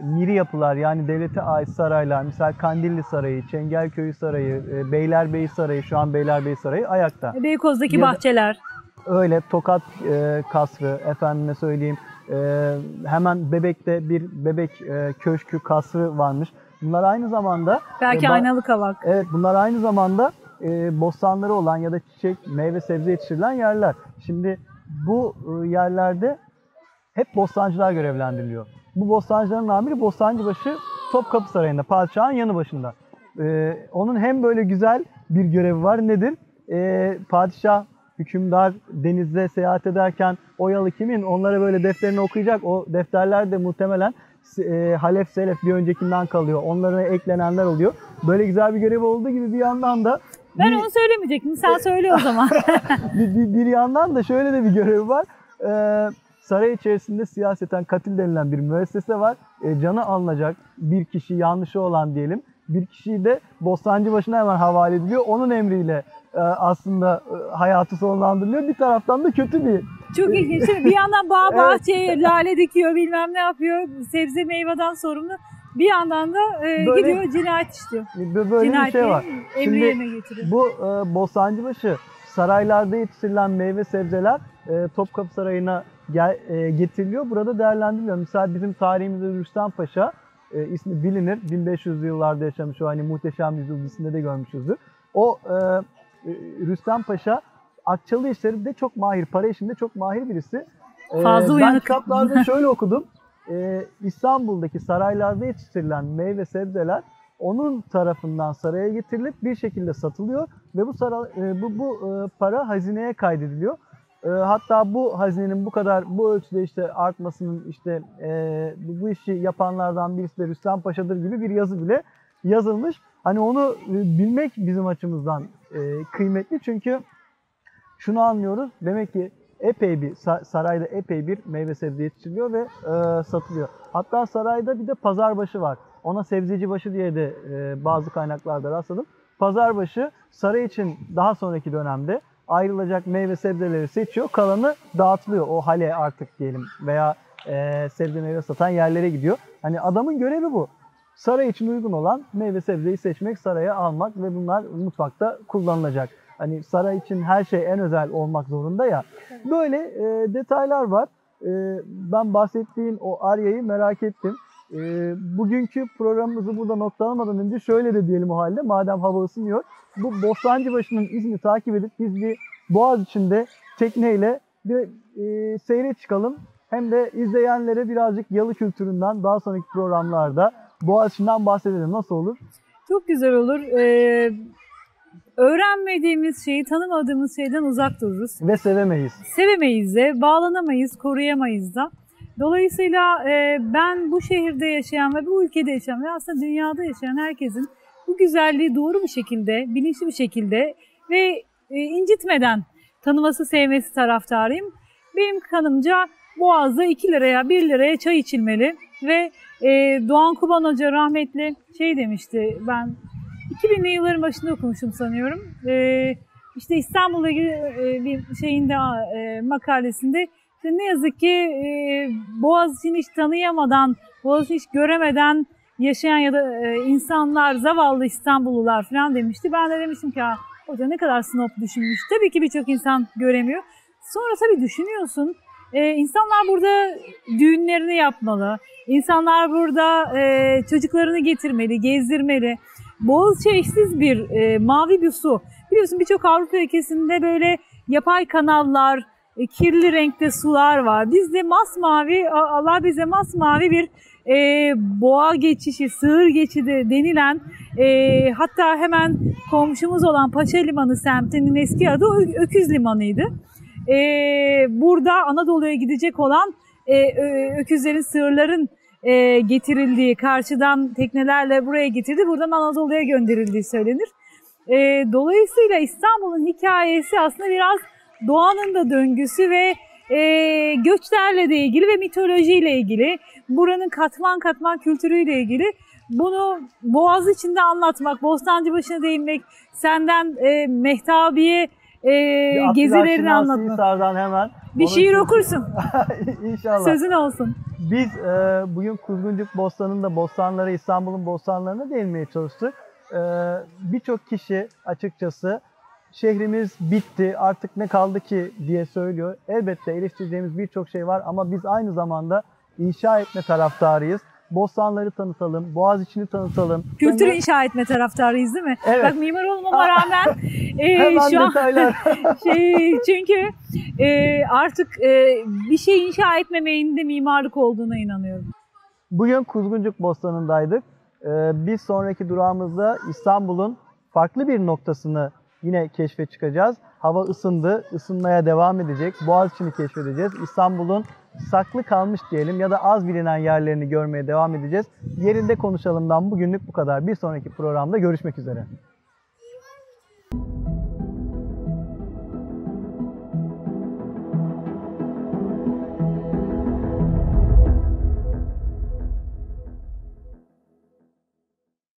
miri yapılar yani devlete ait saraylar, mesela Kandilli Sarayı, Çengelköy Sarayı, e, Beylerbeyi Sarayı, şu an Beylerbeyi Sarayı ayakta. Beykoz'daki Ya bahçeler. Öyle Tokat e, kasrı, efendime söyleyeyim e, hemen Bebek'te bir Bebek e, köşkü kasrı varmış. Bunlar aynı zamanda Belki e, aynalı kavak. Evet bunlar aynı zamanda e, bostanları olan ya da çiçek, meyve, sebze yetiştirilen yerler. Şimdi bu e, yerlerde hep bostancılar görevlendiriliyor. Bu bostancıların amiri Bostancıbaşı Topkapı Sarayı'nda, padişahın yanı başında. E, onun hem böyle güzel bir görevi var. Nedir? E, padişah, hükümdar denizde seyahat ederken o yalı kimin? Onlara böyle defterini okuyacak. O defterler de muhtemelen e, Halef Selef bir öncekinden kalıyor. Onlara eklenenler oluyor. Böyle güzel bir görevi olduğu gibi bir yandan da Ben bir, onu söylemeyecektim. Sen söyle o zaman. bir, bir- bir yandan da şöyle de bir görevi var. Ee, saray içerisinde siyaseten katil denilen bir müessese var. Ee, canı alınacak bir kişi yanlışı olan diyelim. Bir kişiyi de Bostancı başına hemen havale ediliyor. Onun emriyle e, aslında e, hayatı sonlandırılıyor. Bir taraftan da kötü bir Çok ilginç. mi? Bir yandan bağ Evet. bahçeye lale dikiyor bilmem ne yapıyor. Sebze meyveden sorumlu. Bir yandan da e, Böyle- gidiyor cinayet işliyor. böyle bir Cinayeti şey var. Şimdi getiriyor. Bu e, Bostancıbaşı saraylarda yetiştirilen meyve sebzeler e, Topkapı Sarayı'na gel, e, getiriliyor. Burada değerlendiriliyor. Mesela bizim tarihimizde Rüstem Paşa e, ismi bilinir. 1500 yıllarda yaşamış o hani muhteşem yüzyıl dizisinde de görmüşüzdür. O e, e, Rüstem Paşa akçalı işlerinde çok mahir, para işinde çok mahir birisi. E, Fazla ben uyanık. kitaplarda şöyle okudum. E, İstanbul'daki saraylarda yetiştirilen meyve sebzeler onun tarafından saraya getirilip bir şekilde satılıyor ve bu saray, e, bu bu e, para hazineye kaydediliyor. E, hatta bu hazinenin bu kadar bu ölçüde işte artmasının işte e, bu, işi yapanlardan birisi de Rüstem Paşa'dır gibi bir yazı bile yazılmış. Hani onu e, bilmek bizim açımızdan e, kıymetli çünkü şunu anlıyoruz. Demek ki epey bir sa- sarayda epey bir meyve sebze yetiştiriliyor ve e, satılıyor. Hatta sarayda bir de pazarbaşı var. Ona sebzecibaşı diye de e, bazı kaynaklarda rastladım. Pazarbaşı saray için daha sonraki dönemde ayrılacak meyve sebzeleri seçiyor. Kalanı dağıtılıyor. O hale artık diyelim veya e, sebze meyve satan yerlere gidiyor. Hani adamın görevi bu. Saray için uygun olan meyve sebzeyi seçmek, saraya almak ve bunlar mutfakta kullanılacak. Hani saray için her şey en özel olmak zorunda ya. Böyle e, detaylar var. E, ben bahsettiğin o Arya'yı merak ettim. E, bugünkü programımızı burada noktalamadan önce şöyle de diyelim o halde madem hava ısınıyor. Bu Bostancıbaşı'nın izini takip edip biz bir boğaz içinde tekneyle bir e, seyre çıkalım. Hem de izleyenlere birazcık yalı kültüründen daha sonraki programlarda Boğaziçi'nden bahsedelim. Nasıl olur? Çok güzel olur. Ee, öğrenmediğimiz şeyi, tanımadığımız şeyden uzak dururuz. Ve sevemeyiz. Sevemeyiz de, bağlanamayız, koruyamayız da. Dolayısıyla e, ben bu şehirde yaşayan ve bu ülkede yaşayan ve aslında dünyada yaşayan herkesin bu güzelliği doğru bir şekilde, bilinçli bir şekilde ve e, incitmeden tanıması, sevmesi taraftarıyım. Benim kanımca Boğaz'da 2 liraya, 1 liraya çay içilmeli ve e, Doğan Kuban Hoca rahmetli şey demişti, ben 2000'li yılların başında okumuşum sanıyorum. E, işte İstanbul'la e, bir şeyinde e, makalesinde işte ne yazık ki e, Boğaziçi'ni hiç tanıyamadan, Boğaziçi'ni hiç göremeden yaşayan ya da e, insanlar, zavallı İstanbullular falan demişti. Ben de demiştim ki "Ha, hoca ne kadar snob düşünmüş. Tabii ki birçok insan göremiyor. Sonra tabii düşünüyorsun. E, insanlar burada düğünlerini yapmalı. İnsanlar burada e, çocuklarını getirmeli, gezdirmeli. Boğaziçi eşsiz bir e, mavi bir su. Biliyorsun birçok Avrupa ülkesinde böyle yapay kanallar, e, kirli renkte sular var. Bizde masmavi, Allah bize masmavi bir e, boğa geçişi, sığır geçidi denilen e, hatta hemen komşumuz olan Paşa Limanı semtinin eski adı Öküz Limanı'ydı. E, burada Anadolu'ya gidecek olan e, öküzlerin, sığırların e, getirildiği, karşıdan teknelerle buraya getirdi, buradan Anadolu'ya gönderildiği söylenir. E, dolayısıyla İstanbul'un hikayesi aslında biraz doğanın da döngüsü ve e, göçlerle de ilgili ve mitolojiyle ilgili, buranın katman katman kültürüyle ilgili bunu Boğaz içinde anlatmak, Bostancıbaşı'na değinmek, senden e, Mehtabiye e, gezilerini anlatmak. Sisar'dan hemen. Bir Onun şiir için- okursun, İnşallah. sözün olsun. Biz e, bugün Kuzguncuk Bostanı'nda bostanlara, İstanbul'un bostanlarına değinmeye çalıştık. E, Birçok kişi açıkçası şehrimiz bitti artık ne kaldı ki diye söylüyor. Elbette eleştireceğimiz birçok şey var ama biz aynı zamanda inşa etme taraftarıyız. Bostanları tanıtalım, Boğaziçi'ni tanıtalım. Kültür Sonra- inşa etme taraftarıyız değil mi? Evet. Bak mimar olmama rağmen e, Hemen şu an şey çünkü e, artık e, bir şey inşa etmemeyin de mimarlık olduğuna inanıyorum. Bugün Kuzguncuk Bostanı'ndaydık. Ee, bir sonraki durağımızda İstanbul'un farklı bir noktasını yine keşfe çıkacağız. Hava ısındı, ısınmaya devam edecek. Boğaziçi'ni keşfedeceğiz. İstanbul'un saklı kalmış diyelim ya da az bilinen yerlerini görmeye devam edeceğiz. Yerinde konuşalımdan bugünlük bu kadar. Bir sonraki programda görüşmek üzere.